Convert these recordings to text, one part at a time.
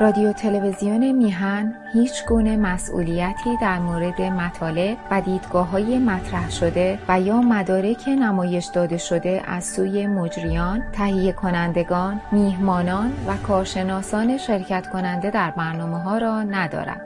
رادیو تلویزیون میهن هیچ گونه مسئولیتی در مورد مطالب و دیدگاه های مطرح شده و یا مدارک نمایش داده شده از سوی مجریان، تهیه کنندگان، میهمانان و کارشناسان شرکت کننده در برنامه ها را ندارد.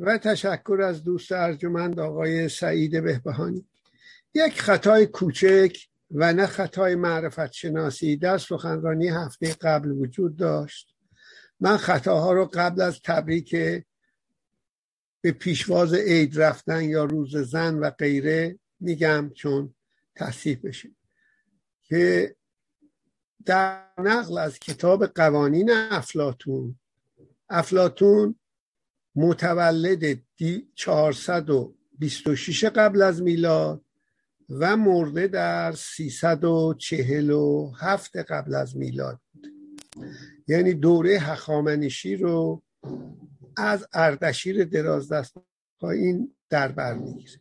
و تشکر از دوست ارجمند آقای سعید بهبهانی. یک خطای کوچک و نه خطای معرفت شناسی در سخنرانی هفته قبل وجود داشت. من خطاها رو قبل از تبریک به پیشواز عید رفتن یا روز زن و غیره میگم چون تصحیح بشه. که در نقل از کتاب قوانین افلاتون افلاتون متولد 426 قبل از میلاد و مرده در 347 قبل از میلاد. یعنی دوره هخامنشی رو از اردشیر دراز دست این در بر می‌گیره.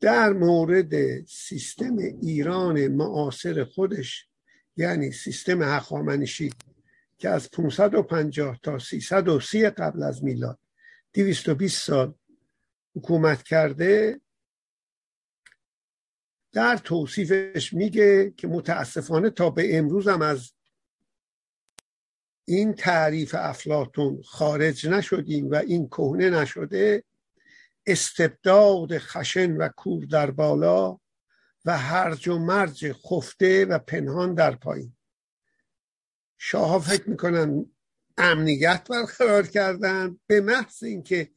در مورد سیستم ایران معاصر خودش یعنی سیستم هخامنشی که از 550 تا 330 قبل از میلاد 220 سال حکومت کرده در توصیفش میگه که متاسفانه تا به امروز هم از این تعریف افلاتون خارج نشدیم و این کهنه نشده استبداد خشن و کور در بالا و هرج و مرج خفته و پنهان در پایین. شاه فکر می‌کنن امنیت برقرار کردن به محض اینکه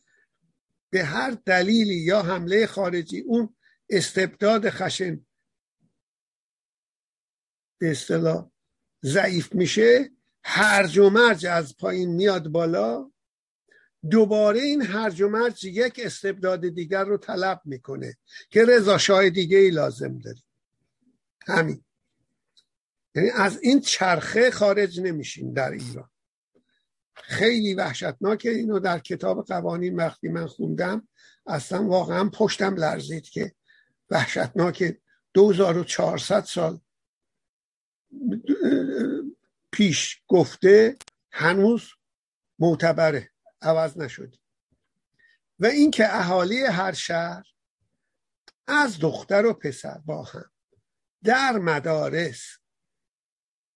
به هر دلیلی یا حمله خارجی اون استبداد خشن به اصطلاح ضعیف میشه هرج و مرج از پایین میاد بالا دوباره این هرج و مرج یک استبداد دیگر رو طلب می‌کنه که رضا شاه دیگه ای لازم داری همین. یعنی از این چرخه خارج نمیشیم در ایران. خیلی وحشتناکه اینو در کتاب قوانین وقتی من خوندم اصلا واقعا پشتم لرزید که وحشتناک 2400 سال پیش گفته هنوز معتبره عوض نشد. و اینکه اهالی هر شهر از دختر و پسر با هم در مدارس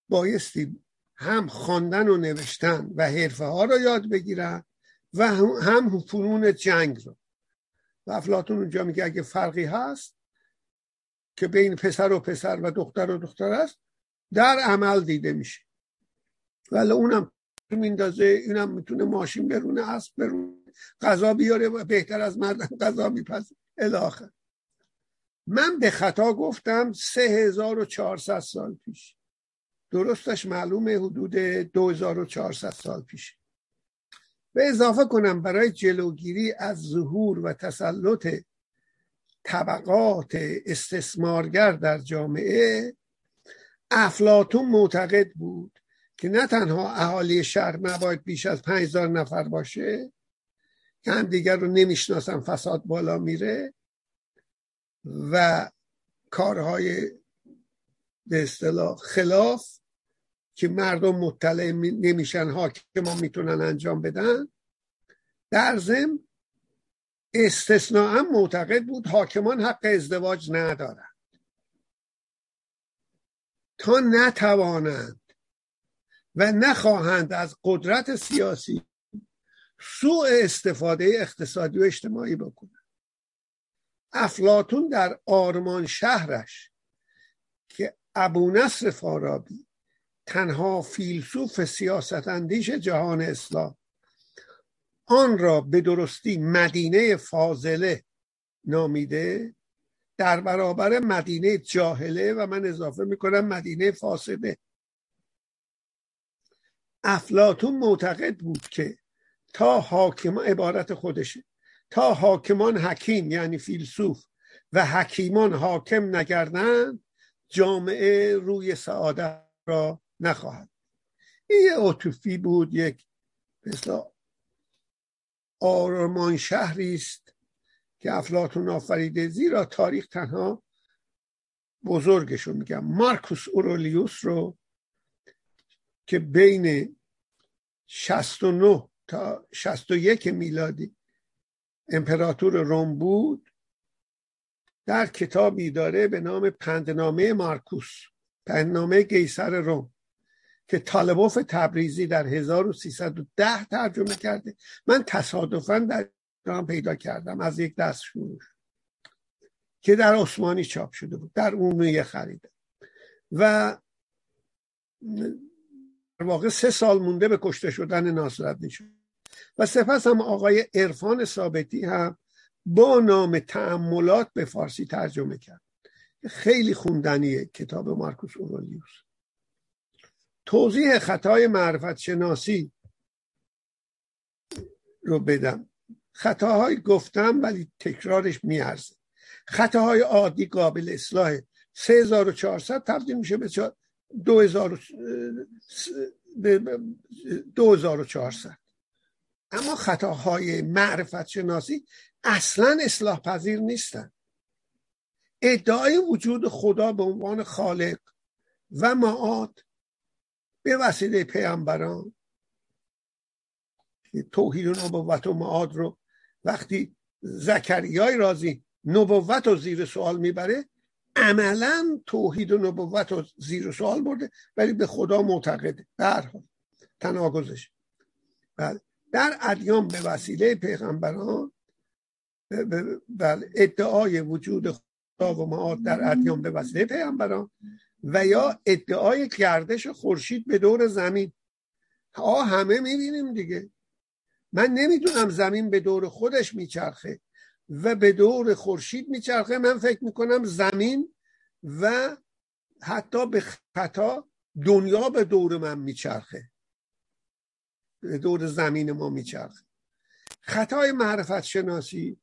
بایستی هم خواندن و نوشتن و حرفه ها رو یاد بگیرن و هم فنون جنگ رو. و افلاتون اونجا میگه اگه فرقی هست که بین پسر و پسر و دختر و دختر است در عمل دیده میشه. ولی اونم میندازه اینم می‌تونه ماشین برونه اسب برونه غذا بیاره و بهتر از مردم غذا میپزه. الاخر من به خطا گفتم سه هزار و چهارصد سال پیش. درستش معلومه حدود 2400 سال پیش به اضافه کنم برای جلوگیری از ظهور و تسلط طبقات استثمارگر در جامعه افلاتون معتقد بود که نه تنها اهالی شهر نباید بیش از 5000 نفر باشه که هم دیگر رو نمی‌شناسن فساد بالا میره و کارهای به اصطلاح خلاف که مردم مطلع نمیشن حاکمان می‌تونن انجام بدن. در ضمن استثناء معتقد بود حاکمان حق ازدواج ندارند تا نتوانند و نخواهند از قدرت سیاسی سوء استفاده اقتصادی و اجتماعی بکنند. افلاتون در آرمان شهرش ابو نصر فارابی تنها فیلسوف سیاست اندیش جهان اسلام. آن را به درستی مدینه فاضله نامیده. در برابر مدینه جاهله و من اضافه می‌کنم مدینه فاسده. افلاتون معتقد بود که تا حاکمان عبارت خودشه تا حاکمان حکیم یعنی فیلسوف و حکیمان حاکم نگردند جامعه روی سعادت را نخواهد. این یه اوتوفی بود یک مثلا آرمان شهری است که افلاتون آفریده زیرا تاریخ تنها بزرگشو میگم. مارکوس اورولیوس رو که بین 69 تا 61 میلادی امپراتور روم بود در کتابی داره به نام پندنامه مارکوس پندنامه گیسر روم که طالبوف تبریزی در 1310 ترجمه کرده. من تصادفا در ایران پیدا کردم از یک دست شروع که در عثمانی چاپ شده بود در اون خریده. و در واقع سه سال مونده به کشته شدن ناصرالدین شد و سپس هم آقای عرفان ثابتی هم با نام تعملات به فارسی ترجمه کرد. خیلی خوندنیه کتاب مارکوس اورولیوس توضیح خطای معرفت شناسی رو بدم. خطاهای گفتم ولی تکرارش میارزه. خطاهای عادی قابل اصلاح. 3400 تبدیل میشه به 2400 اما خطاهای معرفت شناسی اصلا اصلاح پذیر نیستن. ادعای وجود خدا به عنوان خالق و معاد به وسیله پیامبران. توحید و نبوت و معاد رو وقتی زکریای رازی نبوت رو زیر سوال می‌بره عملا توحید و نبوت رو زیر سوال برده ولی به خدا معتقده. به هر حال تناقضش. بله. در ادیان به وسیله پیغمبران بله ادعای وجود خدا و معاد در ادیان به وسیله پیغمبران و یا ادعای گردش خورشید به دور زمین. ها همه می‌بینیم دیگه. من نمی‌دونم زمین به دور خودش میچرخه و به دور خورشید میچرخه. من فکر می‌کنم زمین و حتی به خطا دنیا به دور من میچرخه. دور زمین ما میچرخه. خطای معرفت شناسی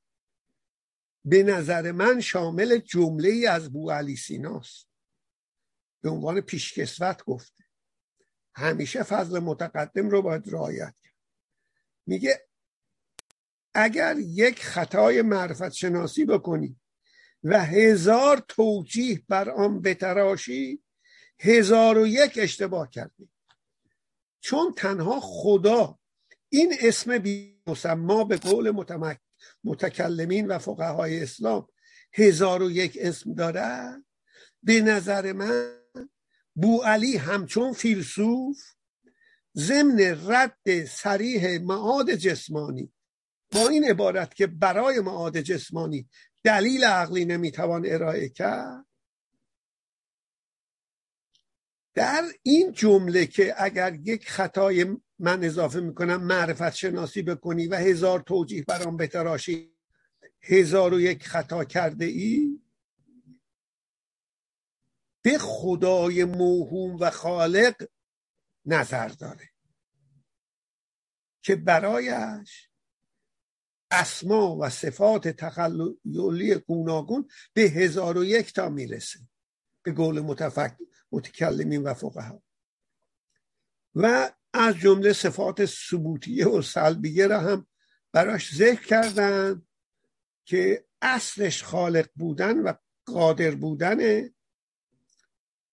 به نظر من شامل جمله ای از بو علی سیناست. به عنوان پیشکسوت گفته. همیشه فضل متقدم رو باید رعایت کرد. میگه اگر یک خطای معرفت شناسی بکنی و هزار توجیه بر آن بتراشی هزار و یک اشتباه کردی. چون تنها خدا این اسم بی مسما به قول متمک متکلمین و فقهای اسلام هزار و یک اسم داره به نظر من بو علی همچون فیلسوف ضمن رد سریح معاد جسمانی. با این عبارت که برای معاد جسمانی دلیل عقلی نمی‌توان ارائه کرد در این جمله که اگر یک خطای من اضافه می‌کنم معرفت شناسی بکنی و هزار توجیه برام بتراشی هزار و یک خطا کرده ای به خدای موهوم و خالق نظر داره که برایش اسما و صفات تخیلی گوناگون به هزار و یک تا می‌رسه. به قول متفکر متکلمین و فقها. و از جمله صفات ثبوتیه و سلبیه را هم براش ذکر کردن که اصلش خالق بودن و قادر بودنه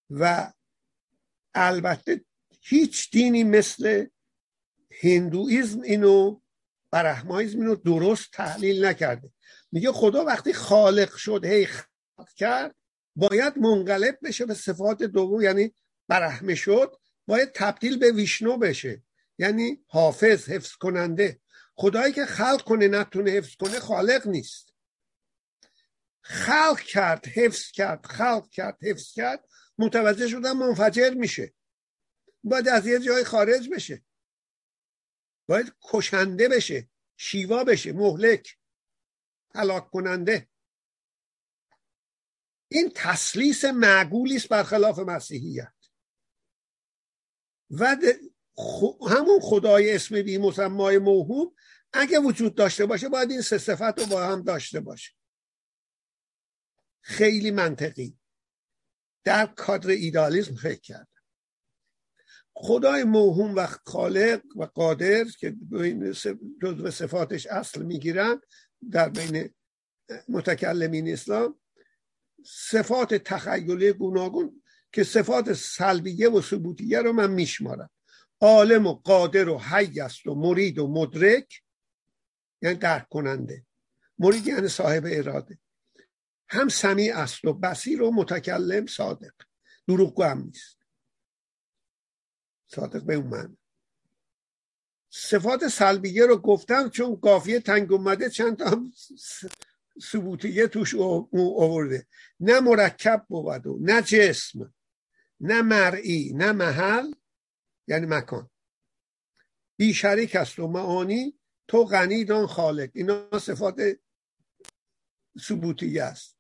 و البته هیچ دینی مثل هندویزم اینو برحمایزم اینو درست تحلیل نکرده. میگه خدا وقتی خالق شد هی خلق کرد باید منقلب بشه به صفات دوم یعنی برحمه شد باید تبدیل به ویشنو بشه. یعنی حافظ حفظ کننده خدایی که خلق کنه نتونه حفظ کنه خالق نیست. خلق کرد حفظ کرد خلق کرد حفظ کرد متوجه شدن منفجر میشه. باید از یه جای خارج بشه. باید کشنده بشه شیوا بشه مهلک هلاک کننده این تسلیس معقولی است برخلاف مسیحیت. و همون خدای اسم بی مسمای موهوم اگه وجود داشته باشه باید این سه صفت رو با هم داشته باشه. خیلی منطقی. در کادر ایدالیزم فکر کرد خدای موهوم و خالق و قادر که جزو صفاتش اصل می‌گیرن در بین متکلمین اسلام صفات تخیلی گوناگون که صفات سلبیه و ثبوتیه رو من میشمارم. عالم و قادر و حی است و مرید و مدرک یعنی درک کننده مرید یعنی صاحب اراده. هم سمیع است و بسیر و متکلم صادق. دروغگو هم نیست. صادق به اون من صفات سلبیه رو گفتم چون قافیه تنگ اومده چند تا ثبوتیه توش آورده. نه مرکب بود و نه جسم نه مرئی نه محل یعنی مکان. بی شریک است و معانی تو غنی دان خالق. اینا صفات ثبوتیه است.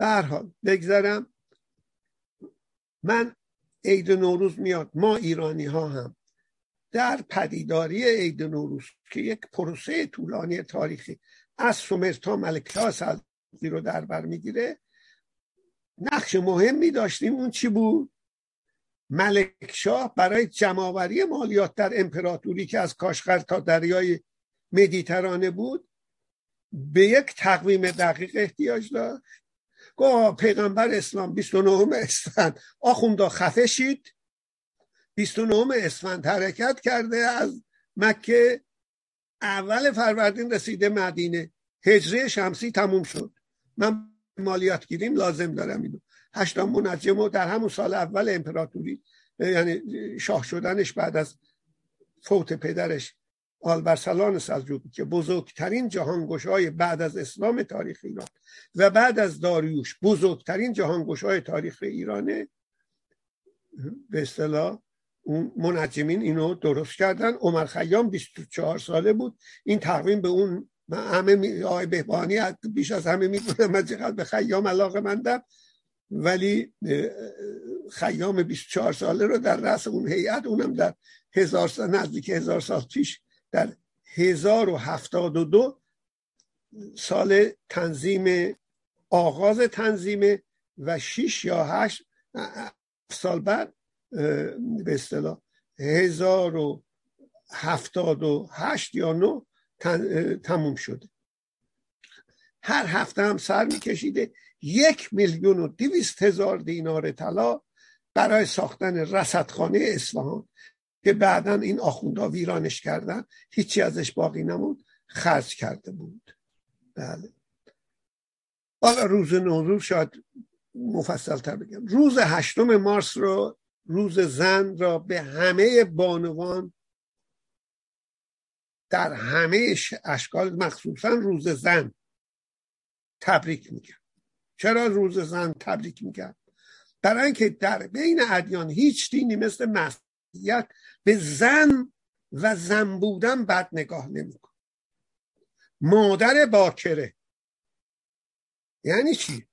حال بگذرم. من عید نوروز میاد. ما ایرانی ها هم در پدیداری عید نوروز که یک پروسه طولانی تاریخی از تا ملکه سلطی رو در بر می‌گیره. نقش مهمی داشتیم اون چی بود؟ ملکشاه برای جمعآوری مالیات در امپراتوری که از کاشغر تا دریای مدیترانه بود به یک تقویم دقیق احتیاج داشت. گفت پیغمبر اسلام 29 اسفند. آخوندا خفه شید. 29 اسفند حرکت کرده از مکه اول فروردین رسیده مدینه. هجری شمسی تموم شد. من مالیات گیریم لازم دارم اینو. هشتم منجم در همون سال اول امپراتوری یعنی شاه شدنش بعد از فوت پدرش آلبرسلان سلجوقی که بزرگترین جهانگشای بعد از اسلام تاریخ ایران و بعد از داریوش بزرگترین جهانگشای تاریخ ایرانه. به اصطلاح منجمین اینو درست کردن. عمر خیام 24 ساله بود. این تقویم به اون همه آقای بهبانی بیش از همه می‌دونم من چقدر به خیام علاقه مندم. ولی خیام 24 ساله رو در رأس اون هیئت اونم در هزار سال نزدیک هزار سال پیش در هزار و هفتاد و دو سال تنظیم آغاز تنظیم و شیش یا هشت سال بعد به اصطلاح هزار و هفتاد و هشت یا نو تموم شده. هر هفته هم سر میکشیده یک میلیون و دویست هزار دینار طلا برای ساختن رصدخانه اصفهان که بعدا این آخوندا ویرانش کردن هیچی ازش باقی نموند خرج کرده بود. بله. حالا روز نوروز شاید مفصل تر بگم. روز هشتم مارس رو روز زن را به همه بانوان در همه اشکال مخصوصا روز زن تبریک میگم. چرا روز زن تبریک میگم؟ برای اینکه در بین ادیان هیچ دینی مثل مسیحیت به زن و زن بودن بد نگاه نمیکن مادر باکره. یعنی چی؟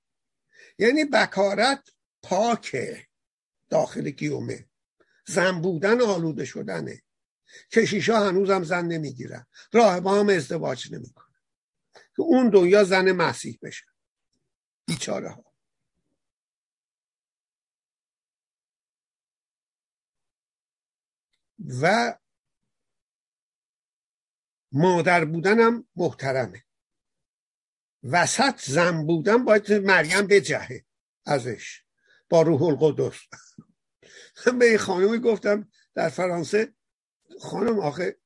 یعنی بکارت پاکه. داخل گیومه. زن بودن آلوده شدنه. کشیشا هنوزم زن نمی‌گیرن. راهبا هم ازدواج نمی‌کنن. که اون دنیا زن مسیح بشه. بیچاره ها و مادر بودنم محترمه. وسط زن بودن باید مریم بجهه ازش. با روح القدس. به این خانمی گفتم در فرانسه خانم آخه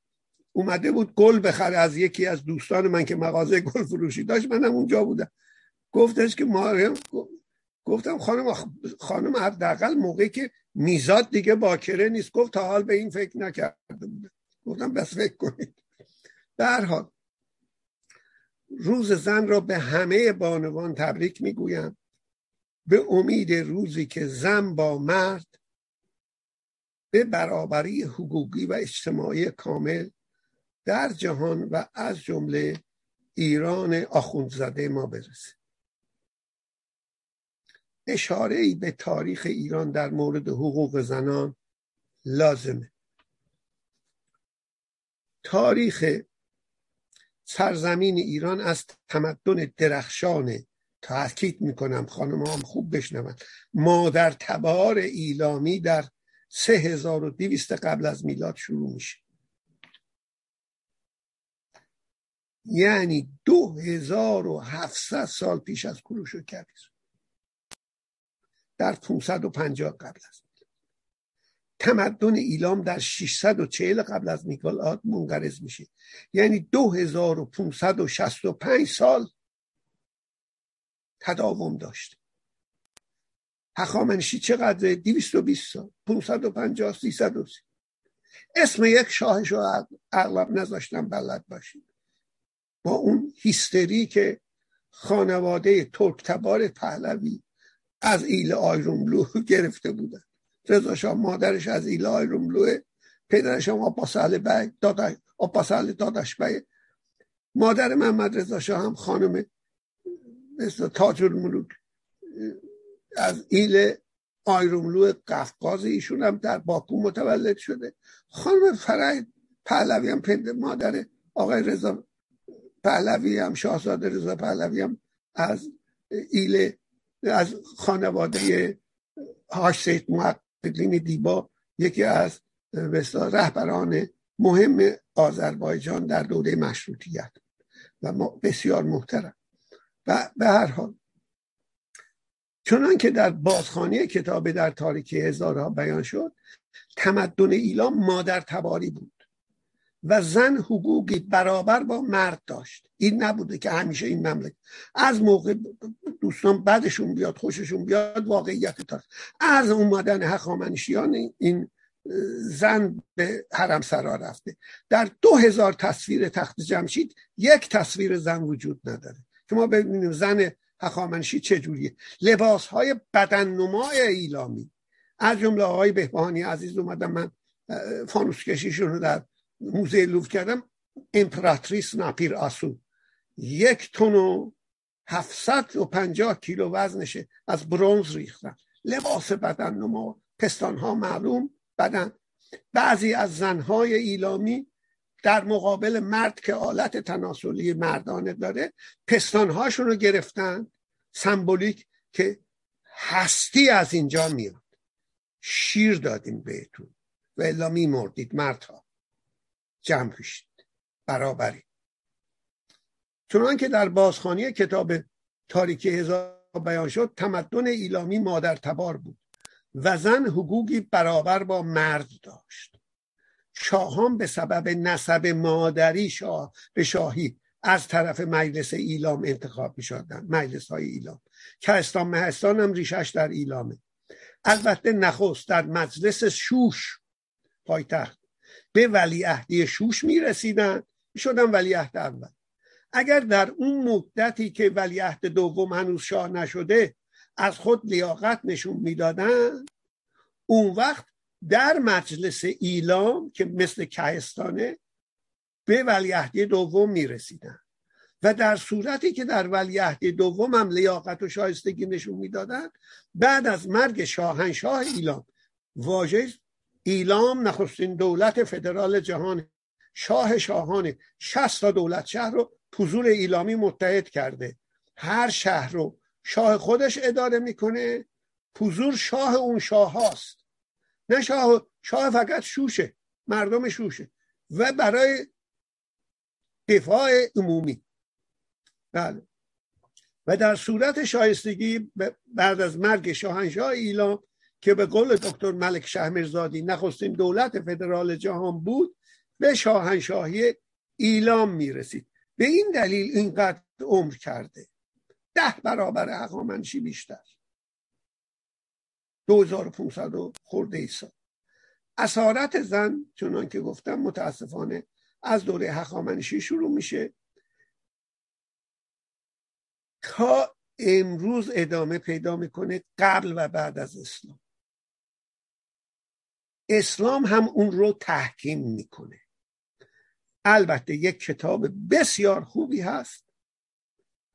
اومده بود گل بخره از یکی از دوستان من که مغازه گل فروشی داشت منم اونجا بودم. گفتش که مریم گفتم خانم خانم حداقل موقعی که میزاد دیگه باکره نیست. گفت تا حال به این فکر نکرده بوده گفتم بس فکر کنید. در حال روز زن را به همه بانوان تبریک می‌گویم. به امید روزی که زن با مرد به برابری حقوقی و اجتماعی کامل در جهان و از جمله ایران آخوندزاده ما برسه. اشاره ای به تاریخ ایران در مورد حقوق زنان لازمه. تاریخ سرزمین ایران از تمدن درخشان تاکید می‌کنم خانم هم خوب بشنون. مادر تبار ایلامی در 3200 قبل از میلاد شروع میشه. یعنی 2700 سال پیش از کروش و کبیر. در 550 قبل از تمدن ایلام در 640 قبل از میلاد منقرض میشه. یعنی 2565 سال تداوم داشت. هخامنشی چقدر 220 سال. 550 330 اسم یک شاهش رو اغلب نذاشتم بلد باشید. با اون هیستری که خانواده ترک تبار پهلوی از ایل آیروملو گرفته بودن. رضا مادرش از ایل آیروملو پدرش هم آباسل بگ دادش آباسل دادش مادر محمد رضا هم خانم مثل تاج الملوک از ایل آیروملو قفقاز ایشون هم در باکو متولد شده. خانم فرای پهلوی هم پند مادر آقای رضا پهلوی هم شاهزاده رضا پهلوی هم از ایل از خانواده هاش سید محققین دیبا یکی از رهبران مهم آذربایجان در دوره مشروطیت. و بسیار محترم. به هر حال. چنان که در بازخانی کتاب در تاریکی هزارها بیان شد تمدن ایلام مادر تباری بود و زن حقوقی برابر با مرد داشت. این نبوده که همیشه این مملکت. از موقع دوستان بعدشون بیاد خوششون بیاد واقعیت تا از اومدن هخامنشیان این زن به حرم سرا رفته. در دو هزار تصویر تخت جمشید یک تصویر زن وجود نداره. که ما ببینیم زن هخامنشی چجوریه. لباس های بدن نمای ایلامی. از جمله آقای بهبهانی عزیز اومدم من فانوس کشیشون رو در موزه لوف کردم. امپراتریس ناپیر آسو. یک تن و هفتصد و پنجاه کیلو وزنشه. از برونز ریختن. لباس بدن نما پستان ها معلوم بدن. بعضی از زنهای ایلامی در مقابل مرد که آلت تناسلی مردانه داره پستانهاشون رو گرفتن. سمبولیک که هستی از اینجا میاد. شیر دادیم بهتون. و الا میمردید مردها. جمع بشید. برابری. چون که در بازخانی کتاب تاریکی هزار بیان شد تمدن ایلامی مادر تبار بود و زن حقوقی برابر با مرد داشت. شاهان به سبب نسب مادری شاه به شاهی از طرف مجلس ایلام انتخاب می شدن مجلس های ایلام. کهستان مهستان هم ریشش در ایلامه. البته نخست در مجلس شوش پایتخت به ولیعهدی شوش می رسیدن شدن ولیعهد اول. اگر در اون مدتی که ولیعهد دوم هنوز شاه نشده از خود لیاقت نشون می‌دادن اون وقت در مجلس ایلام که مثل کهستانه به ولیعهدی دوم می‌رسیدن و در صورتی که در ولیعهدی دوم هم لیاقت و شایستگی نشون می‌دادن بعد از مرگ شاهنشاه ایلام واژه ایلام نخستین دولت فدرال جهان شاه شاهان 60 تا دولت شهر رو پوزور ایلامی متحد کرده. هر شهر رو شاه خودش اداره می‌کنه پوزور شاه اون شاه هاست. نه شاه شاه فقط شوشه مردم شوشه و برای دفاع عمومی. بله. و در صورت شایستگی بعد از مرگ شاهنشاه ایلام که به قول دکتر ملک شهمرزادی نخستین دولت فدرال جهان بود به شاهنشاهی ایلام می‌رسید. به این دلیل اینقدر عمر کرده. ده برابر هخامنشی بیشتر. 2500 خورده سال. اسارت زن چنان که گفتم متاسفانه از دوره هخامنشی شروع میشه. تا امروز ادامه پیدا می‌کنه قبل و بعد از اسلام. اسلام هم اون رو تحکیم می‌کنه. البته یک کتاب بسیار خوبی هست.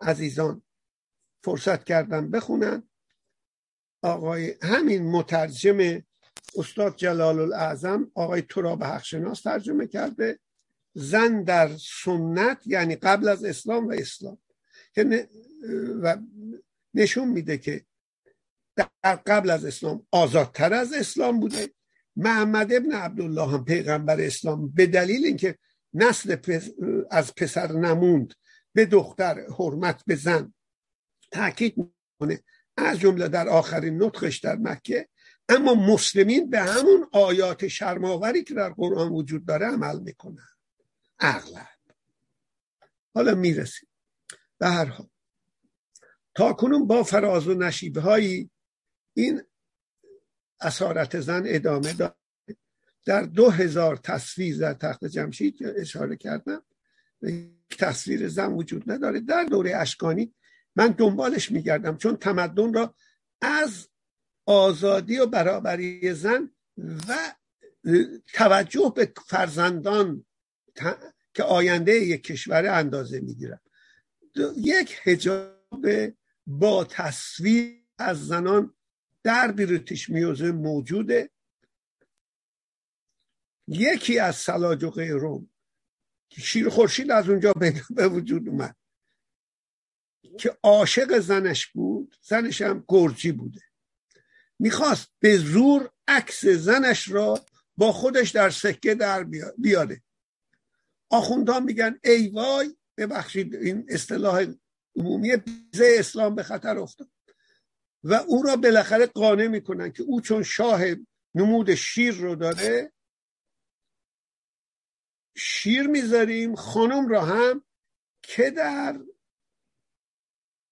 عزیزان فرصت کردن بخونن. آقای همین مترجم استاد جلال الاعظم آقای تراب حقشناس ترجمه کرده. زن در سنت یعنی قبل از اسلام و اسلام. که و نشون میده که در قبل از اسلام آزادتر از اسلام بوده. محمد ابن عبدالله هم پیغمبر اسلام به دلیل اینکه نسل از پسر نموند به دختر حرمت به زن تاکید می‌کنه. از جمله در آخرین نطقش در مکه اما مسلمین به همون آیات شرماوری که در قرآن وجود داره عمل می‌کنن. اغلب. حالا می‌رسیم. به هر حال. تا کنون با فراز و نشیبه هایی این اسارت زن ادامه داره در دو هزار تصویر در تخت جمشید اشاره کردم. تصویر زن وجود نداره. در دوره اشکانی من دنبالش میگردم چون تمدن را از آزادی و برابری زن و توجه به فرزندان که آینده یک کشور اندازه می‌گیرم یک هجاب با تصویر از زنان در بریتیش میوزه موجوده. یکی از سلاجقه روم. شیر خورشید از اونجا به وجود اومد. که عاشق زنش بود زنش هم گرجی بوده. می‌خواست به زور عکس زنش را با خودش در سکه در بیاره. آخوندان میگن ای وای ببخشید این اصطلاح عمومی بیزه اسلام به خطر افتاد. و او را بالاخره قانع می‌کنن که او چون شاه نمود شیر رو داره شیر می‌ذاریم خانم را هم که در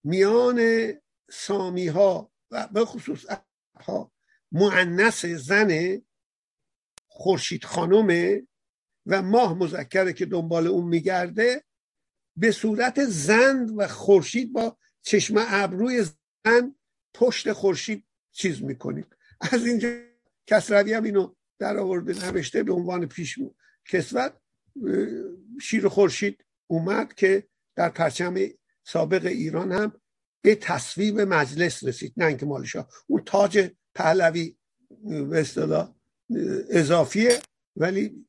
میان سامی ها و به خصوص ها معنس زن خورشید خانمه و ماه مذکره که دنبال اون میگرده به صورت زند و خورشید با چشم ابروی زن پشت خورشید چیز می‌کنیم. از اینجا کسروی هم اینو در آورده نوشته به عنوان پیش کسوت شیر خورشید اومد که در پرچم سابق ایران هم به تصویب مجلس رسید نه اینکه مالشا اون تاج پهلوی به اصطلاح اضافیه ولی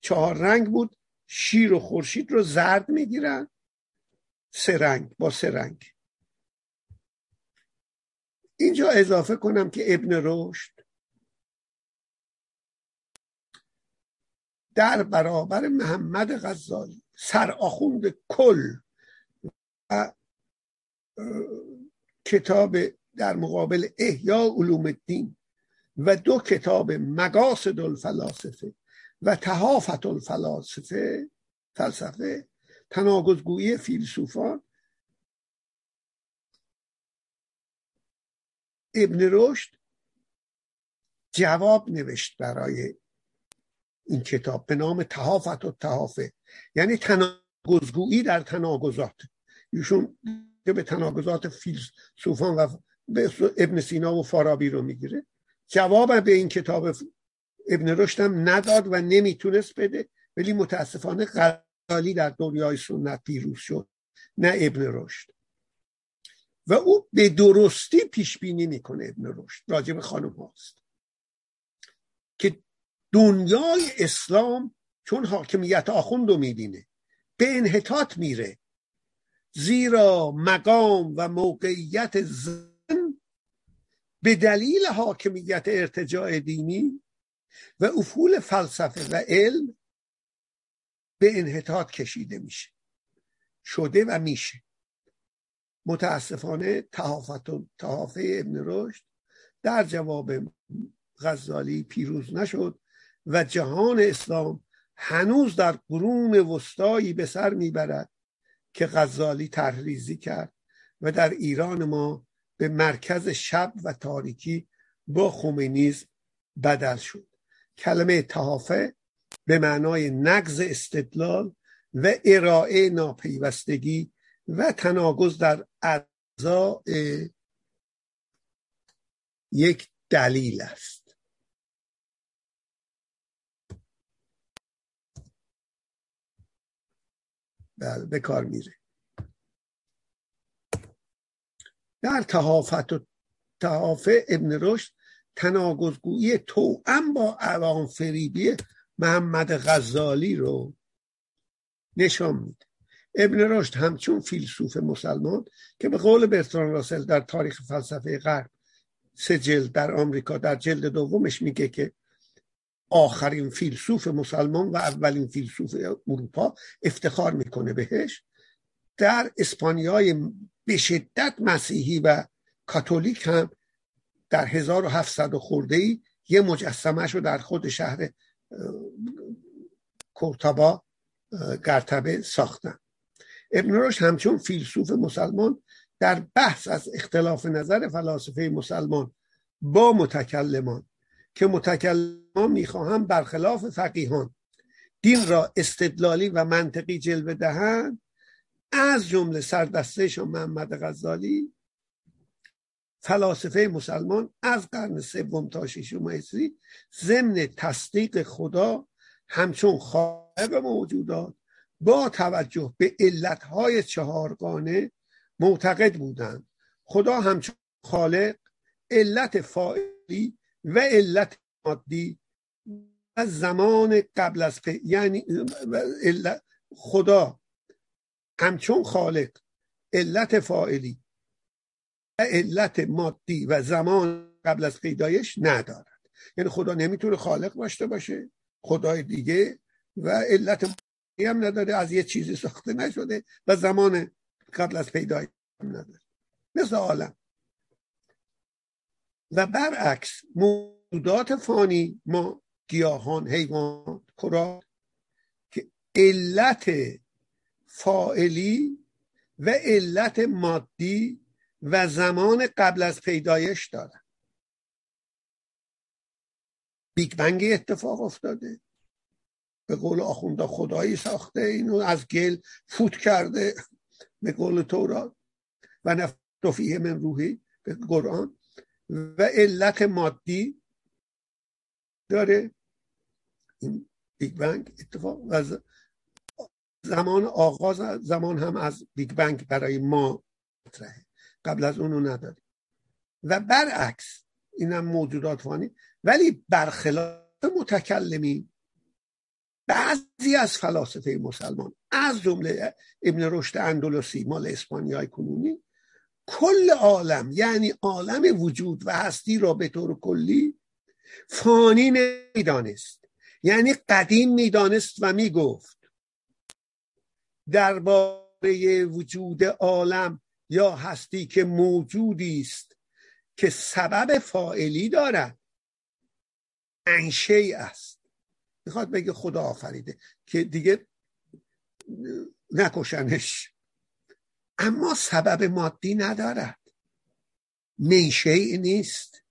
چهار رنگ بود. شیر و خورشید رو زرد می‌گیرن. سه رنگ با سه رنگ. اینجا اضافه کنم که ابن رشد در برابر محمد غزالی سرآخوند کل و کتاب در مقابل احیا علوم الدین و دو کتاب مقاصد الفلاسفه و تحافت الفلاسفه فلسفه تناقضگویی فیلسوفان. ابن رشد جواب نوشت برای این کتاب به نام تحافت و تحافه یعنی تناقضگویی در تناقضات. ایشون که به تناقضات فیلسوفان و ابن سینا و فارابی رو می‌گیره. جواب به این کتاب ابن رشدم نداد و نمی‌تونست بده ولی متاسفانه غزالی در دنیای سنت پیروز شد نه ابن رشد. و او به درستی پیش بینی می‌کنه ابن رشد راجع به خانم هاست. که دنیای اسلام چون حاکمیت آخوند رو می‌بینه به انحطاط میره. زیرا مقام و موقعیت زن به دلیل حاکمیت ارتجاع دینی و افول فلسفه و علم به انحطاط کشیده میشه. شده و میشه. متاسفانه تحافت و تحافه ابن رشد در جواب غزالی پیروز نشد و جهان اسلام هنوز در قرون وسطایی به سر می‌برد که غزالی تحریزی کرد و در ایران ما به مرکز شب و تاریکی با خمینیزم بدل شد. کلمه تحافه به معنای نقض استدلال و ارائه ناپیوستگی و تناقض در اعضاء یک دلیل است بله به کار میره. در تحافت و تحاف ابن رشد تناگزگویی توأم با عوام فریبی محمد غزالی رو نشان میده. ابن رشد همچون فیلسوف مسلمان که به قول برتران راسل در تاریخ فلسفه غرب سه جلد در آمریکا در جلد دومش میگه که آخرین فیلسوف مسلمان و اولین فیلسوف اروپا افتخار می‌کنه بهش. در اسپانیای به شدت مسیحی و کاتولیک هم در 1700 خورده ای یه مجسمهش رو در خود شهر کورتابا گرتبه ساختن. ابن رشد همچون فیلسوف مسلمان در بحث از اختلاف نظر فلاسفه مسلمان با متکلمان که متکلمان می‌خواهم برخلاف فقیهان دین را استدلالی و منطقی جلوه دهند. از جمله سردستهشان محمد غزالی فلاسفه مسلمان از قرن سوم تا ششم هجری ضمن تصدیق خدا همچون خالق موجودات با توجه به علتهای چهارگانه معتقد بودند. خدا همچون خالق علت فاعلی و علت مادی و زمان قبل از یعنی خدا. همچون خالق. علت فاعلی. و علت مادی و زمان قبل از پیدایش ندارد. یعنی خدا نمی‌تونه خالق داشته باشه. خدای دیگه. و علت مادی هم نداره. از یه چیزی ساخته نشده. و زمان قبل از پیدایش هم نداره. مثل عالم. و برعکس موجودات فانی ما گیاهان حیوان کرات که علت فائلی و علت مادی و زمان قبل از پیدایش دارن. بیگ بنگ اتفاق افتاده. به قول آخونده خدایی ساخته اینو از گل فوت کرده به قول تورات. و نفخت فیه من روحی به قرآن. و علت مادی داره این بیگ بنگ اتفاق و زمان آغاز زمان هم از بیگ بنگ برای ما مطرحه. قبل از اونو نداریم. و برعکس اینم موجودات فانی. ولی برخلاف متکلمی بعضی از فلاسفه مسلمان از جمله ابن رشد اندلسی مال اسپانیای کنونی کل عالم یعنی عالم وجود و هستی را به طور کلی فانی نمی‌دانست یعنی قدیم می‌دانست و می‌گفت. درباره وجود عالم یا هستی که موجودی است که سبب فائلی دارد. انشه است. می‌خواد بگه خدا آفریده که دیگه نکشنش. اما سبب مادی ندارد. میشه نیست.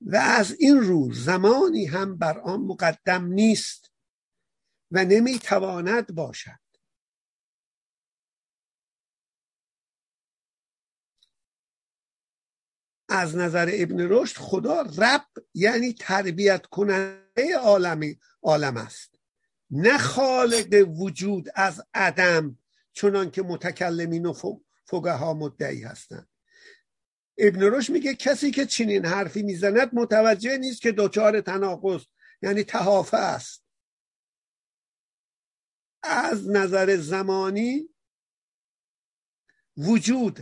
و از این رو زمانی هم بر آن مقدم نیست و نمی‌تواند باشد. از نظر ابن رشد خدا رب یعنی تربیت کننده عالمی عالم است. نه خالق وجود از عدم چنان که متکلمین و فقه ها مدعی هستند. ابن رشد میگه کسی که چنین حرفی می‌زند متوجه نیست که دچار تناقض یعنی تحافه است. از نظر زمانی وجود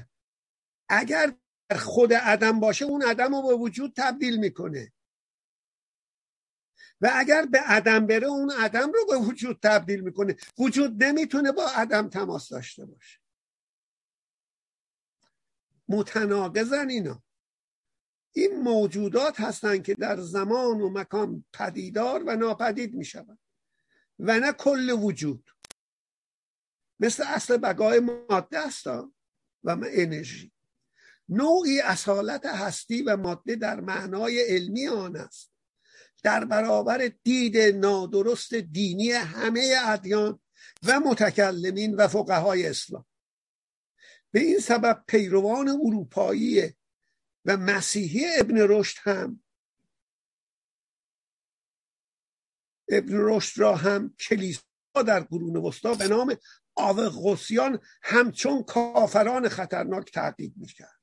اگر خود عدم باشه اون عدم رو به وجود تبدیل می‌کنه. و اگر به عدم بره اون عدم رو به وجود تبدیل می‌کنه. وجود نمی‌تونه با عدم تماس داشته باشه. متناقضن اینا. این موجودات هستند که در زمان و مکان پدیدار و ناپدید می‌شوند و نه کل وجود. مثل اصل بقای ماده است و انرژی. نوعی اصالت هستی و ماده در معنای علمی آن است. در برابر دید نادرست دینی همه ادیان و متکلمین و فقهای اسلام. به این سبب پیروان اروپایی و مسیحی ابن رشد هم ابن رشد را هم کلیسا در قرون وسطا به نام آوغوسیان همچون کافران خطرناک تعقیب می‌کرد.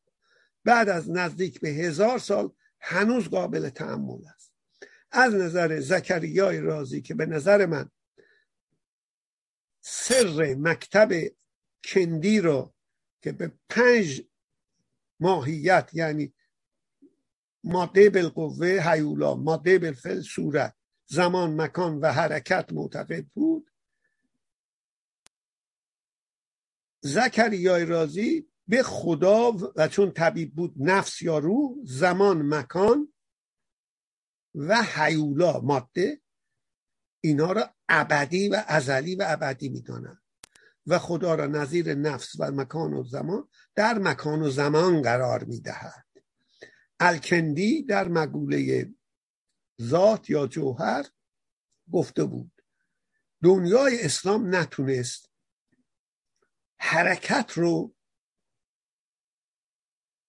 بعد از نزدیک به هزار سال هنوز قابل تعمل است. از نظر زکریای رازی که به نظر من سر مکتب کندی رو که به پنج ماهیت یعنی ماده بالقوه حیولا ماده بالفعل صورت زمان مکان و حرکت معتقد بود. زکریای رازی به خدا و چون طبیب بود نفس یا روح زمان مکان و حیولا ماده اینا را ابدی و ازلی و ابدی می‌دانند. و خدا را نظیر نفس و مکان و زمان در مکان و زمان قرار می‌دهد. الکندی در مقوله ذات یا جوهر گفته بود دنیای اسلام نتونست حرکت رو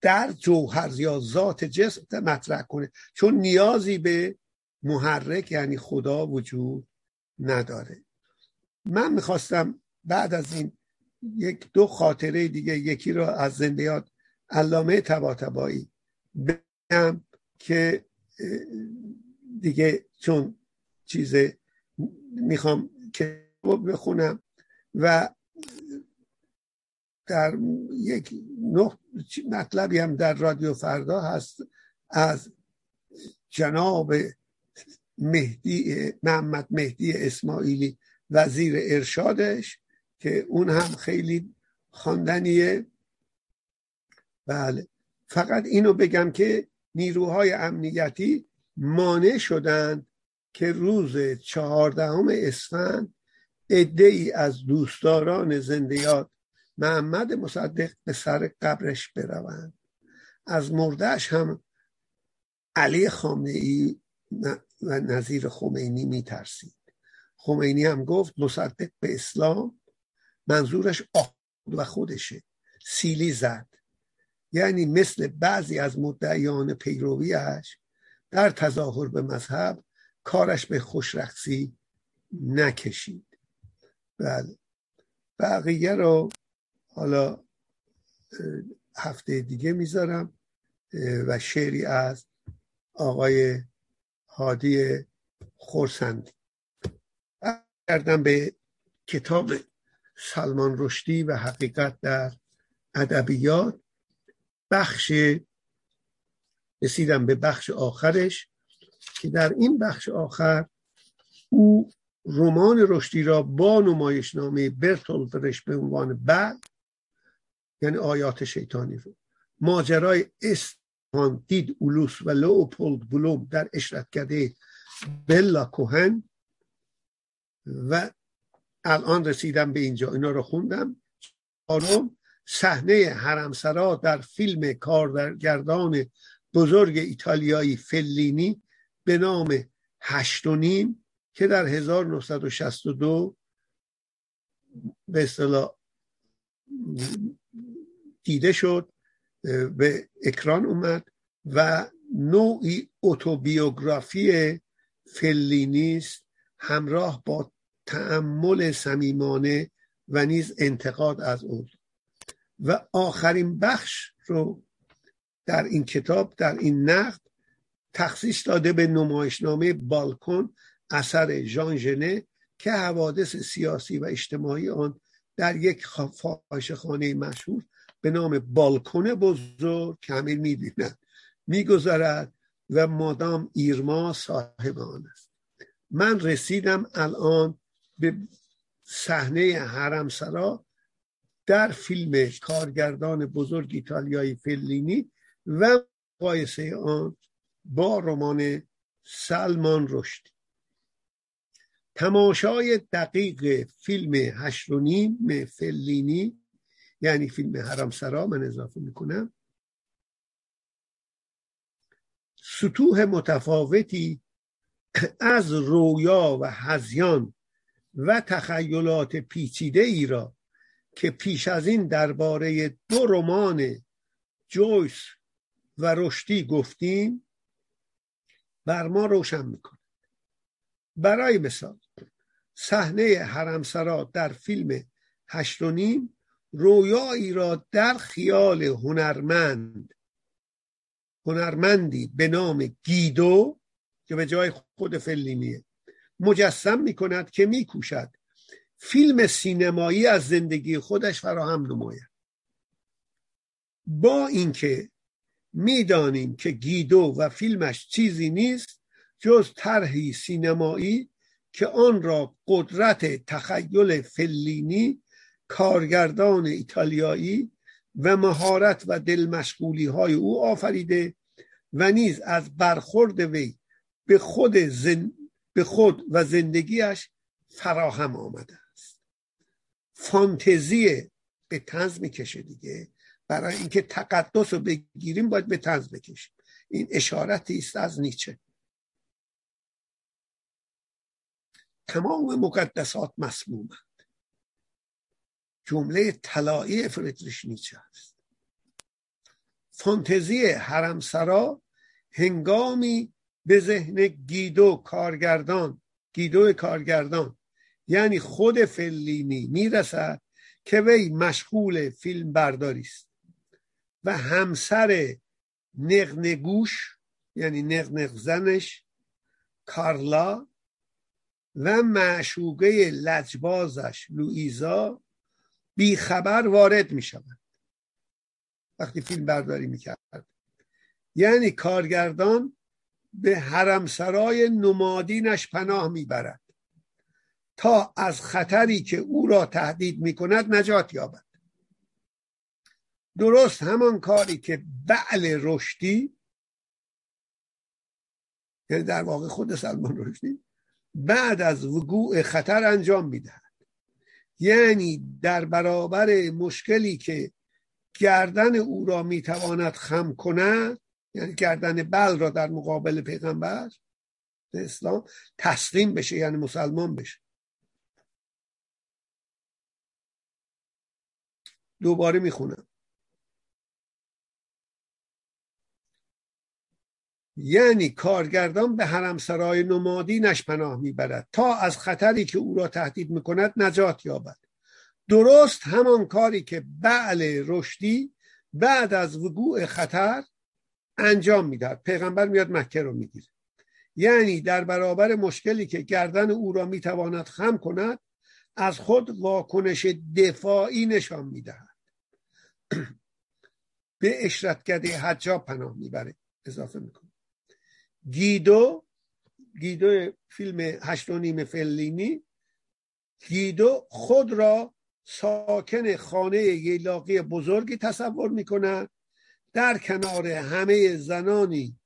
در جوهر یا ذات جسم مطرح کنه چون نیازی به محرک یعنی خدا وجود نداره. من می‌خواستم بعد از این یک دو خاطره دیگه یکی رو از زندیات علامه تباتبایی بگم که دیگه چون چیز می‌خوام که بخونم و در یک مطلبی هم در رادیو فردا هست از جناب مهدی محمد مهدی اسماعیلی وزیر ارشادش. که اون هم خیلی خواندنیه. بله. فقط اینو بگم که نیروهای امنیتی مانع شدند که روز چهاردهم اسفند عده ای از دوستداران زندیات محمد مصدق به سر قبرش بروند. از مردش هم علی خامنه ای و نظیر خمینی میترسید. خمینی هم گفت مصدق به اسلام منظورش آخد و خودشه. سیلی زد. یعنی مثل بعضی از مدعیان پیرویش در تظاهر به مذهب کارش به خوشرخصی نکشید. بله. بقیه رو حالا هفته دیگه می‌ذارم و شعری از آقای هادی خورسندی. کردم به کتاب سلمان رشدی و حقیقت در ادبیات. بخش رسیدم به بخش آخرش که در این بخش آخر او رمان رشدی را با نمایشنامه برتولفرش به عنوان بعد یعنی آیات شیطانی رو ماجرای استفان دید اولوس و لوپولد بلوم در اشرت کرده بلا کوهن و الان رسیدم به اینجا. اینا رو خوندم. آرام صحنه حرمسرا در فیلم کارگردان بزرگ ایتالیایی فلینی به نام هشت و نیم که در 1962 به اصطلاح دیده شد به اکران اومد و نوعی اتوبیوگرافی فلینی است همراه با تعمل صمیمانه و نیز انتقاد از او و آخرین بخش رو در این کتاب در این نقد تخصیص داده به نمایشنامه بالکن اثر ژان ژنه که حوادث سیاسی و اجتماعی آن در یک فاحش خانه مشهور به نام بالکن بزرگ که همه می‌بینند میگذرد و مادام ایرما صاحب آن است. من رسیدم الان به صحنه حرمسرا در فیلم کارگردان بزرگ ایتالیایی فلینی و مقایسه آن با رمان سلمان رشدی تماشای دقیق فیلم هشت و نیم فلینی یعنی فیلم حرمسرا من اضافه می‌کنم سطوح متفاوتی از رویا و هزیان و تخیلات پیچیده ای را که پیش از این درباره دو رمان جویس و رشدی گفتیم بر ما روشن می‌کنه برای مثال صحنه حرمسرا در فیلم هشت و نیم رویایی را در خیال هنرمند هنرمندی به نام گیدو که به جای خود فلینیه مجسم می کند که می کوشد فیلم سینمایی از زندگی خودش فراهم نماید. با اینکه می‌دانیم که گیدو و فیلمش چیزی نیست جز طرحی سینمایی که آن را قدرت تخیل فلینی کارگردان ایتالیایی و مهارت و دلمشغولی های او آفریده و نیز از برخورد وی به خود, زن... به خود و زندگیش فراهم آمده است. فانتزی به تنز می‌کشه دیگه. برای اینکه تقدس رو بگیریم باید به تنز بکشیم. این اشارتی است از نیچه. تمام مقدسات مسمومند. جمله طلایی فریدریش نیچه است. فانتزی حرمسرا هنگامی به ذهن گیدو کارگردان گیدو کارگردان. یعنی خود فلینی می‌رسد که وی مشغول فیلم برداری است. و همسر نقنگوش یعنی نقنق زنش کارلا و معشوقه لجبازش لویزا بیخبر وارد می شود وقتی فیلم برداری می کرد یعنی کارگردان به حرمسرای نمادینش پناه می‌برد. تا از خطری که او را تهدید می کند نجات یابد. درست همان کاری که بعل رشدی یعنی در واقع خود سلمان رشدی بعد از وقوع خطر انجام می‌دهد. یعنی در برابر مشکلی که گردن او را می‌تواند خم کند یعنی گردن بل را در مقابل پیغمبر اسلام تسلیم بشه یعنی مسلمان بشه. دوباره می‌خونم. یعنی کارگردان به حرمسرای نمادینش پناه می‌برد. تا از خطری که او را تهدید می‌کند نجات یابد. درست همان کاری که بعل رشدی بعد از وقوع خطر انجام می‌دهد. پیغمبر میاد مکه رو می‌گیره. یعنی در برابر مشکلی که گردن او را می‌تواند خم کند از خود واکنش دفاعی نشان می‌دهد. به اشرتگده حجاب پناه می‌بره. اضافه می‌کنه گیدو گیدو فیلم هشت و نیم فلینی گیدو خود را ساکن خانه ییلاقی بزرگی تصور می‌کند. در کنار همه زنانی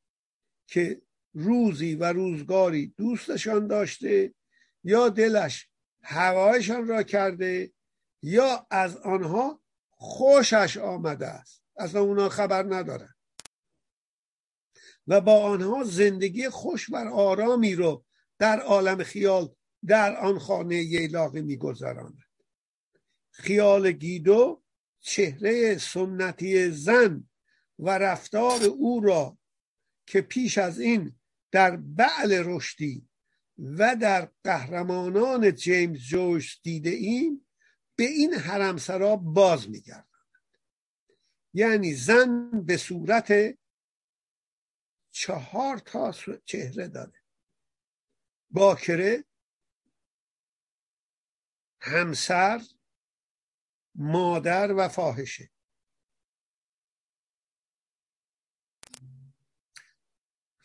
که روزی و روزگاری دوستشان داشته یا دلش هوایشان را کرده یا از آنها خوشش آمده است. اصلا اونا خبر ندارن. و با آنها زندگی خوش و آرامی رو در عالم خیال در آن خانه ییلاقی میگذراند. خیال گیدو چهره سنتی زن و رفتار او را که پیش از این در بعل رشدی و در قهرمانان جیمز جوش دیده ایم به این حرمسرا باز میگردند یعنی زن به صورت چهار تا چهره داره. باکره همسر مادر و فاحشه.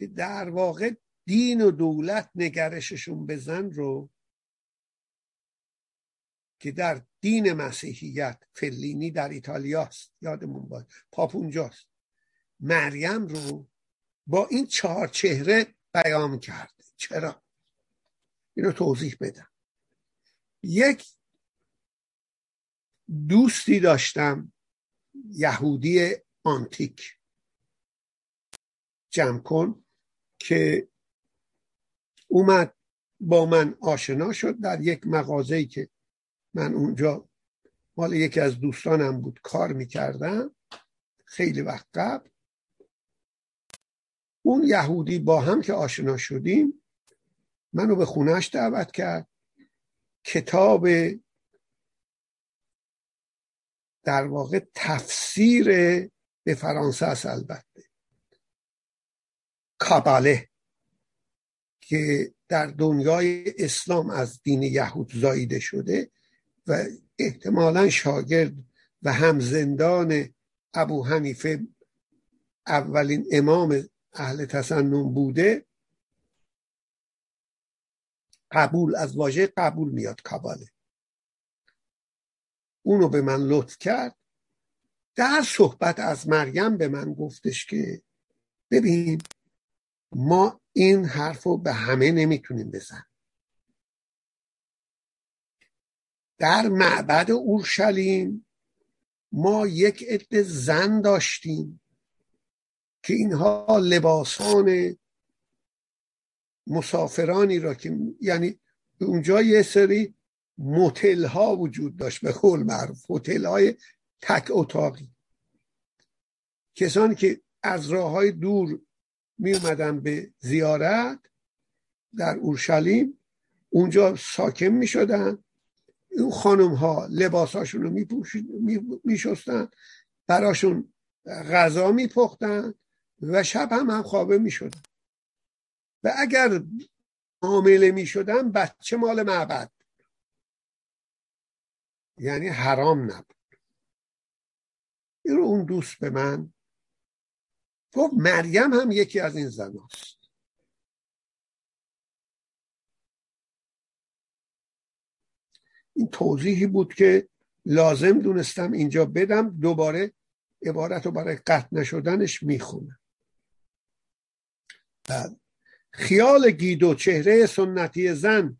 که در واقع دین و دولت نگرششون به زن رو که در دین مسیحیت فلینی در ایتالیاست یادمون باید پاپ اونجاست. مریم رو با این چهار چهره بیان کرده چرا؟ اینو توضیح بدم. یک دوستی داشتم یهودی آنتیک. جمع کن. که اومد با من آشنا شد در یک مغازه‌ای که من اونجا مال یکی از دوستانم بود کار می‌کردم خیلی وقت قبل. اون یهودی با هم که آشنا شدیم منو به خونهش دعوت کرد. کتاب در واقع تفسیر به فرانسه است البته. کاباله که در دنیای اسلام از دین یهود زاییده شده و احتمالا شاگرد و همزندان ابو حنیفه اولین امام اهل تسنن بوده قبول از واژه قبول میاد کاباله اونو به من لطف کرد. در صحبت از مریم به من گفتش که ببین ما این حرف رو به همه نمی‌تونیم بزن در معبد اورشلیم ما یک عده زن داشتیم که اینها لباسان مسافرانی را که یعنی اونجا یه سری موتل ها وجود داشت به قول معروف هتل های تک اتاقی. کسانی که از راه های دور می اومدن به زیارت در اورشلیم. اونجا ساکن می شدن اون خانم ها لباساشون رو می شستن براشون غذا می پختن و شب هم هم خوابه می شدن و اگر عامله می شدن بچه مال معبد. یعنی حرام نبود. این رو اون دوست به من گفت مریم هم یکی از این زناست این توضیحی بود که لازم دونستم اینجا بدم دوباره عبارت رو برای قطع نشدنش می‌خونم. خیال گیدو چهره سنتی زن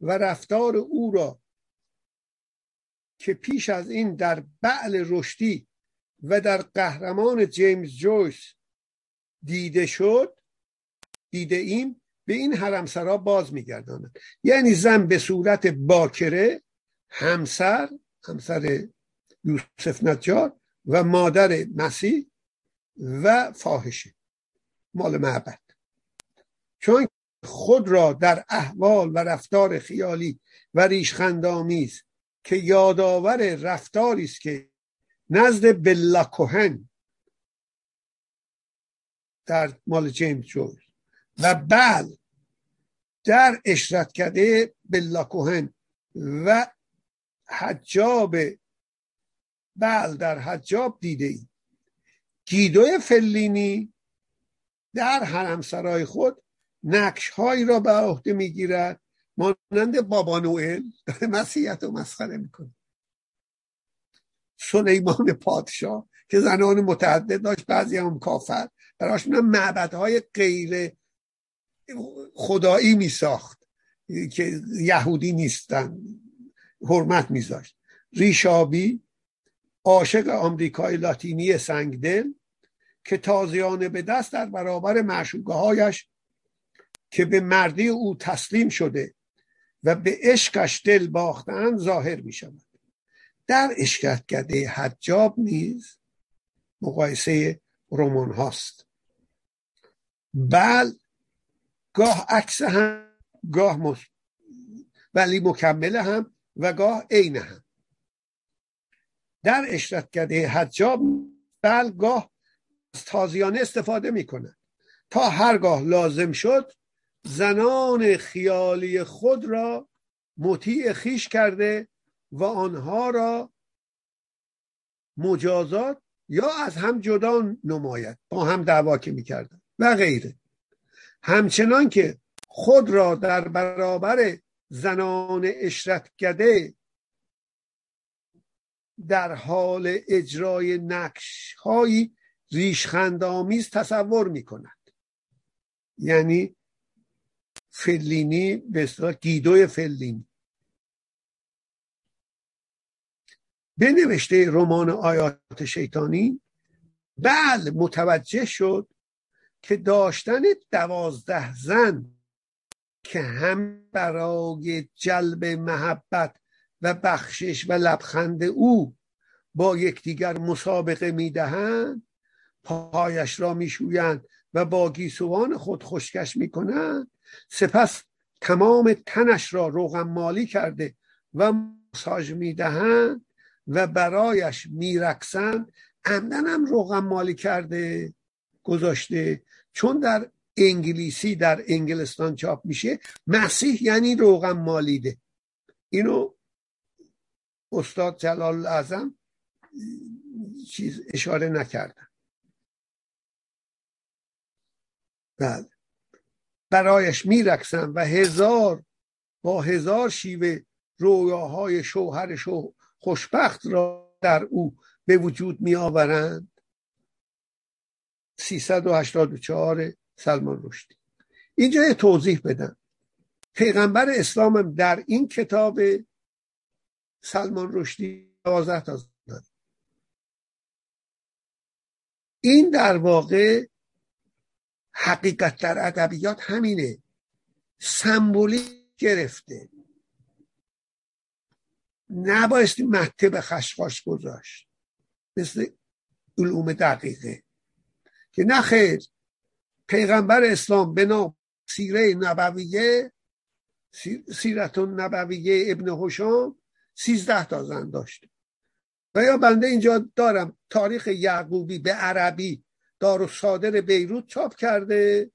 و رفتار او را که پیش از این در بعل رشدی و در قهرمان جیمز جویس دیده شد دیده این به این حرمسرا باز میگرداند. یعنی زن به صورت باکره همسر همسر یوسف نجار و مادر مسیح و فاحشه مال معبد. چون خود را در احوال و رفتار خیالی و ریشخندآمیز که یادآور رفتاری است که نزد بلا کوهن در مال جیمز جویس و بل در اشرت کرده بلا کوهن و حجاب بل در حجاب دیده ای. گیدوی فلینی در حرمسرای خود نقش هایی را به عهده می‌گیرد مانند بابا نوئل. داره مسیحیت رو مسخره می‌کنه. سلیمان پادشاه که زنان متعدد داشت بعضی هم کافر. براشون معبدهای غیر خدایی میساخت که یهودی نیستن حرمت میذاشت. ریشابی عاشق آمریکای لاتینی سنگدل که تازیانه به دست در برابر معشوقه هایش که به مردی او تسلیم شده و به عشقش دل باختن ظاهر می شود در اشکتگده حجاب نیز مقایسه رومان هاست. بل گاه عکس هم گاه مس... ولی مکمل هم و گاه عین هم. در اشرتگده حجاب بل گاه از تازیانه استفاده می کند تا هرگاه لازم شد زنان خیالی خود را مطیع خیش کرده و آنها را مجازات یا از هم جدا نماید. با هم دعوا که می‌کردن. و غیره. همچنان که خود را در برابر زنان اشرتگده در حال اجرای نقش هایی ریشخندآمیز تصور می کند یعنی فلینی به گیدوی فلینی. به نوشته رمان آیات شیطانی بل متوجه شد که داشتن دوازده زن که هم برای جلب محبت و بخشش و لبخند او با یکدیگر مسابقه می‌دهند پایش را میشویند و با گیسوان خود خشکش می‌کنند سپس تمام تنش را روغن مالی کرده و ماساژ می‌دهند و برایش میرقصند عمدن هم روغن مالی کرده. گذاشته. چون در انگلیسی در انگلستان چاپ میشه مسیح یعنی روغن مالیده. اینو استاد جلال العظم چیز اشاره نکردن. بله. برایش میرقصن و هزار با هزار شیوه رویاهای شوهر شو خوشبخت را در او به وجود می آورند 384 سلمان رشدی. اینجا یه توضیح بدم. پیغمبر اسلام در این کتاب سلمان رشدی 12 تا داره این در واقع حقیقت در ادبیات همینه. سمبولی گرفته. نبایستی مته به خشخاش گذاشت. مثل علوم دقیقه. که نه پیغمبر اسلام به نام سیره نبویه سیرت نبویه ابن هشام سیزده تا زن داشت. و یا بنده اینجا دارم تاریخ یعقوبی به عربی دار و صادر بیروت چاپ کرده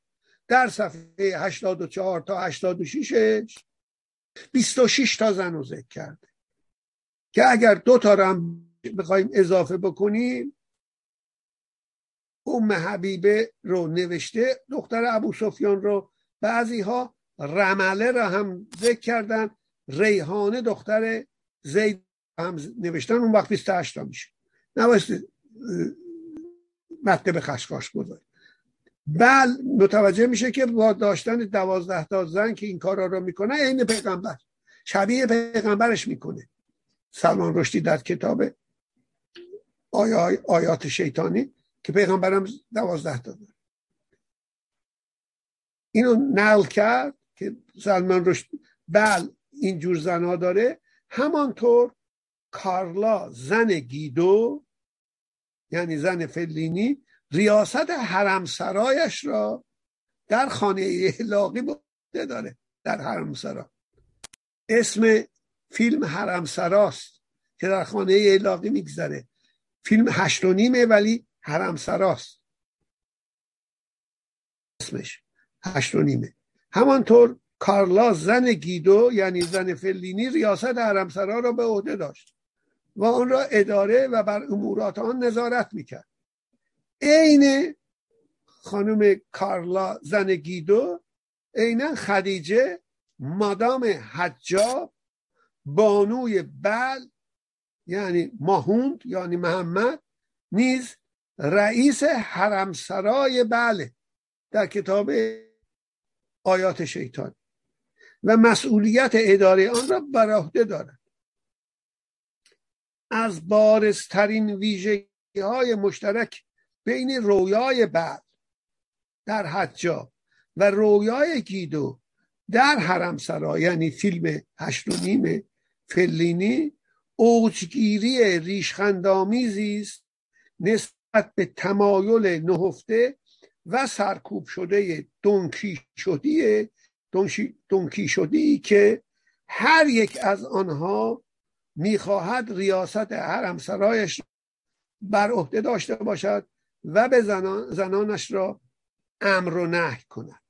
در صفحه 84 تا 86 26 تا زن رو ذکر کرده. که اگر دو تا رو هم بخوایم اضافه بکنیم ام حبیبه رو نوشته دختر ابو سفیان رو بعضی ها رمله را هم ذکر کردن. ریحانه دختر زید هم نوشتن. اون وقت 28 تا میشه نبایست به خشخاش گذاری. بل متوجه میشه که با داشتن دوازده تا زن که این کارا رو می‌کنه عین پیغمبر. شبیه پیغمبرش می‌کنه. سلمان رشدی در کتاب آیات شیطانی. که پیغمبرم دوازده داره. اینو نقل کرد که سلمان رشد بل اینجور زنها داره. همانطور کارلا زن گیدو یعنی زن فلینی ریاست حرم سرایش را در خانه احلاقی بوده داره در حرم سرا اسم فیلم حرم سراست که در خانه احلاقی میگذره. فیلم هشت و نیمه ولی حرم سراست. اسمش هشت و نیمه. همانطور کارلا زن گیدو یعنی زن فلینی ریاست حرم سرا را به عهده داشت و آن را اداره و بر امورات آن نظارت می‌کرد. عین خانم کارلا زن گیدو عینا خدیجه مادام حجاب بانوی بل یعنی ماهوند یعنی محمد نیز رئیس حرمسرای بله در کتاب آیات شیطان. و مسئولیت اداره آن را بر عهده دارد. از بارزترین ویژگی های مشترک بین رویای بعد در حجا و رویای گیدو در حرم سرا یعنی فیلم هشت و نیم فلینی اوجگیری ریشخندامیزی است. نسبت به تمایل نهفته و سرکوب شده دونکی شدی دونکی شدی که هر یک از آنها می‌خواهد ریاست حرم سرایش بر عهده داشته باشد و به زنان زنانش را امر و نهی کند.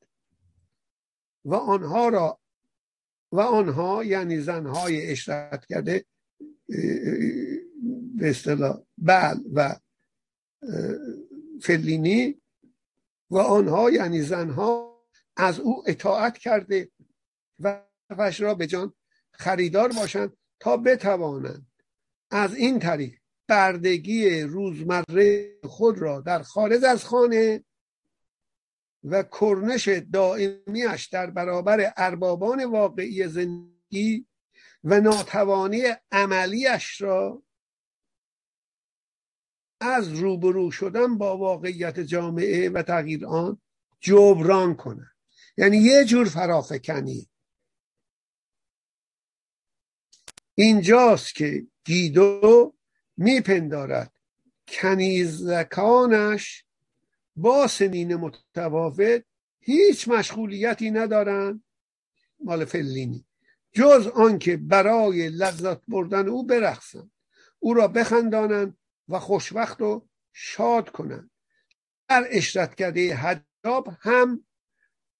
و آنها را و آنها یعنی زنهای اشرت کرده به اصطلاح بل و فلینی و آنها یعنی زنها از او اطاعت کرده و فش را به جان خریدار باشند تا بتوانند از این طریق بردگی روزمره خود را در خارج از خانه و کرنش دائمیش در برابر اربابان واقعی زندگی و ناتوانی عملیش را از روبرو شدن با واقعیت جامعه و تغییر آن جبران کنند یعنی یه جور فرافکنی. اینجاست که گیدو میپندارد کنیزکانش با سنین متفاوت هیچ مشغولیتی ندارند مال فلینی. جز آنکه برای لذت بردن او برخصند. او را بخندانند و خوشوقت و شاد کنند. در اشرت کرده حجاب هم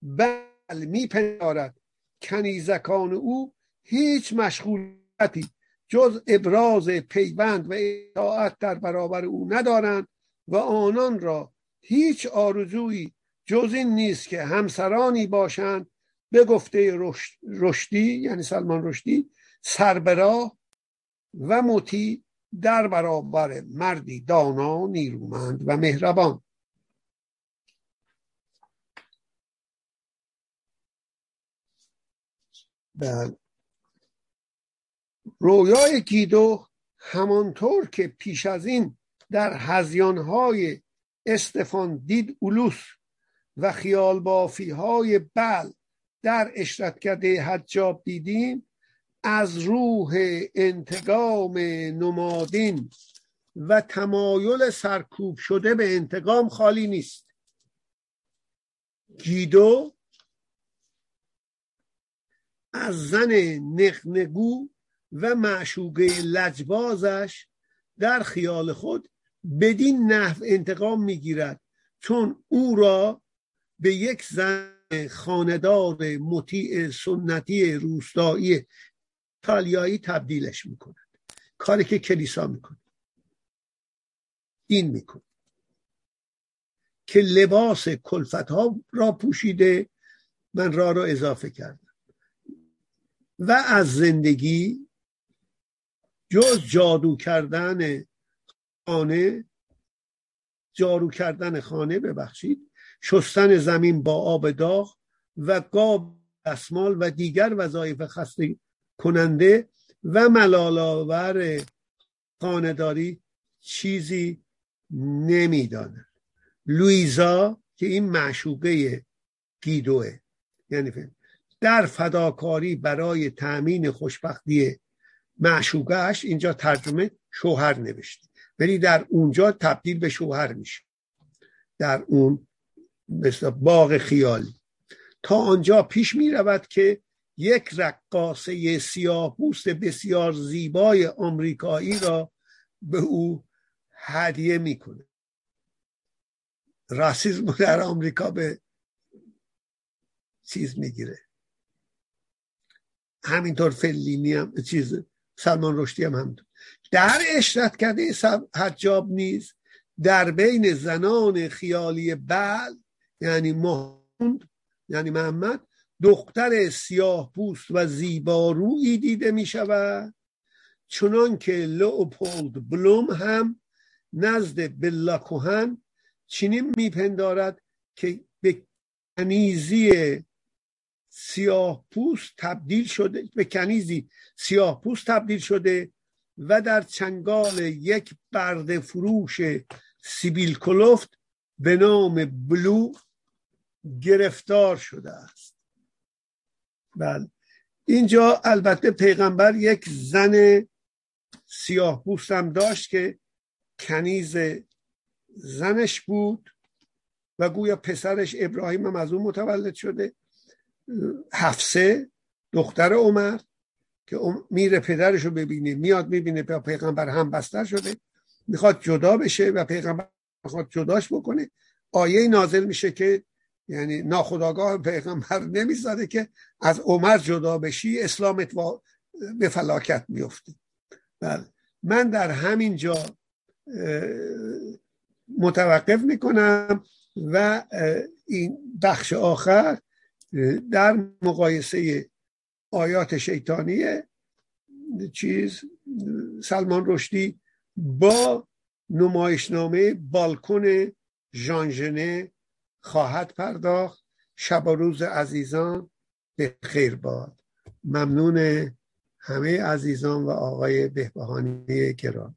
بل میپندارد. کنیزکان او هیچ مشغولیتی جز ابراز پیوند و اطاعت در برابر او ندارند و آنان را هیچ آرزویی جز این نیست که همسرانی باشند. به گفته رشدی یعنی سلمان رشدی سربراه و مطیع در برابر مردی دانا نیرومند و مهربان. بله. رویای گیدو همانطور که پیش از این در هزیانهای استفان دید اولوس و خیال بافی های بل در اشرت کرده حجاب دیدیم از روح انتقام نمادین و تمایل سرکوب شده به انتقام خالی نیست. گیدو از زن نقنگو و معشوقه لجبازش در خیال خود بدین نحو انتقام می‌گیرد چون او را به یک زن خاندار مطیع سنتی روستایی ایتالیایی تبدیلش می‌کند کاری که کلیسا می‌کنه. این می‌کنه. که لباس کلفت ها را پوشیده من را را اضافه کردم. و از زندگی جز جادو کردن خانه جارو کردن خانه ببخشید شستن زمین با آب داغ و گاب دستمال و دیگر وظایف خسته کننده و ملالاور خانداری چیزی نمی‌داند. لویزا که این معشوقه گیدوه یعنی در فداکاری برای تأمین خوشبختی معشوقهش اینجا ترجمه شوهر نوشته. ولی در اونجا تبدیل به شوهر میشه. در اون مثل باغ خیالی. تا آنجا پیش می رود که یک رقاصه سیاه پوست بسیار زیبای آمریکایی را به او هدیه می‌کنه. راسیزم در آمریکا به چیز می‌گیره. همینطور فلینی هم چیز سلمان رشدی هم همینطور. در اشرت کرده حجاب نیز در بین زنان خیالی بل یعنی محمد یعنی محمد دختر سیاه پوست و زیبارویی دیده می شود چنان که لوپولد بلوم هم نزد بلا چنین میپندارد که به کنیزی سیاه پوست تبدیل شده به کنیزی سیاه پوست تبدیل شده و در چنگال یک برد فروش سیبیل کلوفت به نام بلو گرفتار شده است. بله. اینجا البته پیغمبر یک زن سیاه هم داشت که کنیز زنش بود و گویا پسرش ابراهیم هم از اون متولد شده. حفصه دختر عمر که میره پدرش رو ببینه میاد می‌بینه پیغمبر هم بستر شده. می‌خواد جدا بشه و پیغمبر می‌خواد جداش بکنه. آیه نازل میشه که یعنی ناخداگاه پیغمبر نمی‌زده که از عمر جدا بشی اسلامت به فلاکت میفته بله. من در همین جا متوقف می‌کنم و این بخش آخر در مقایسه آیات شیطانی چیز سلمان رشدی با نمایشنامه بالکن ژانژنه خواهد پرداخت. شب و روز عزیزان به خیر باد. ممنون همه عزیزان و آقای بهبهانی گرام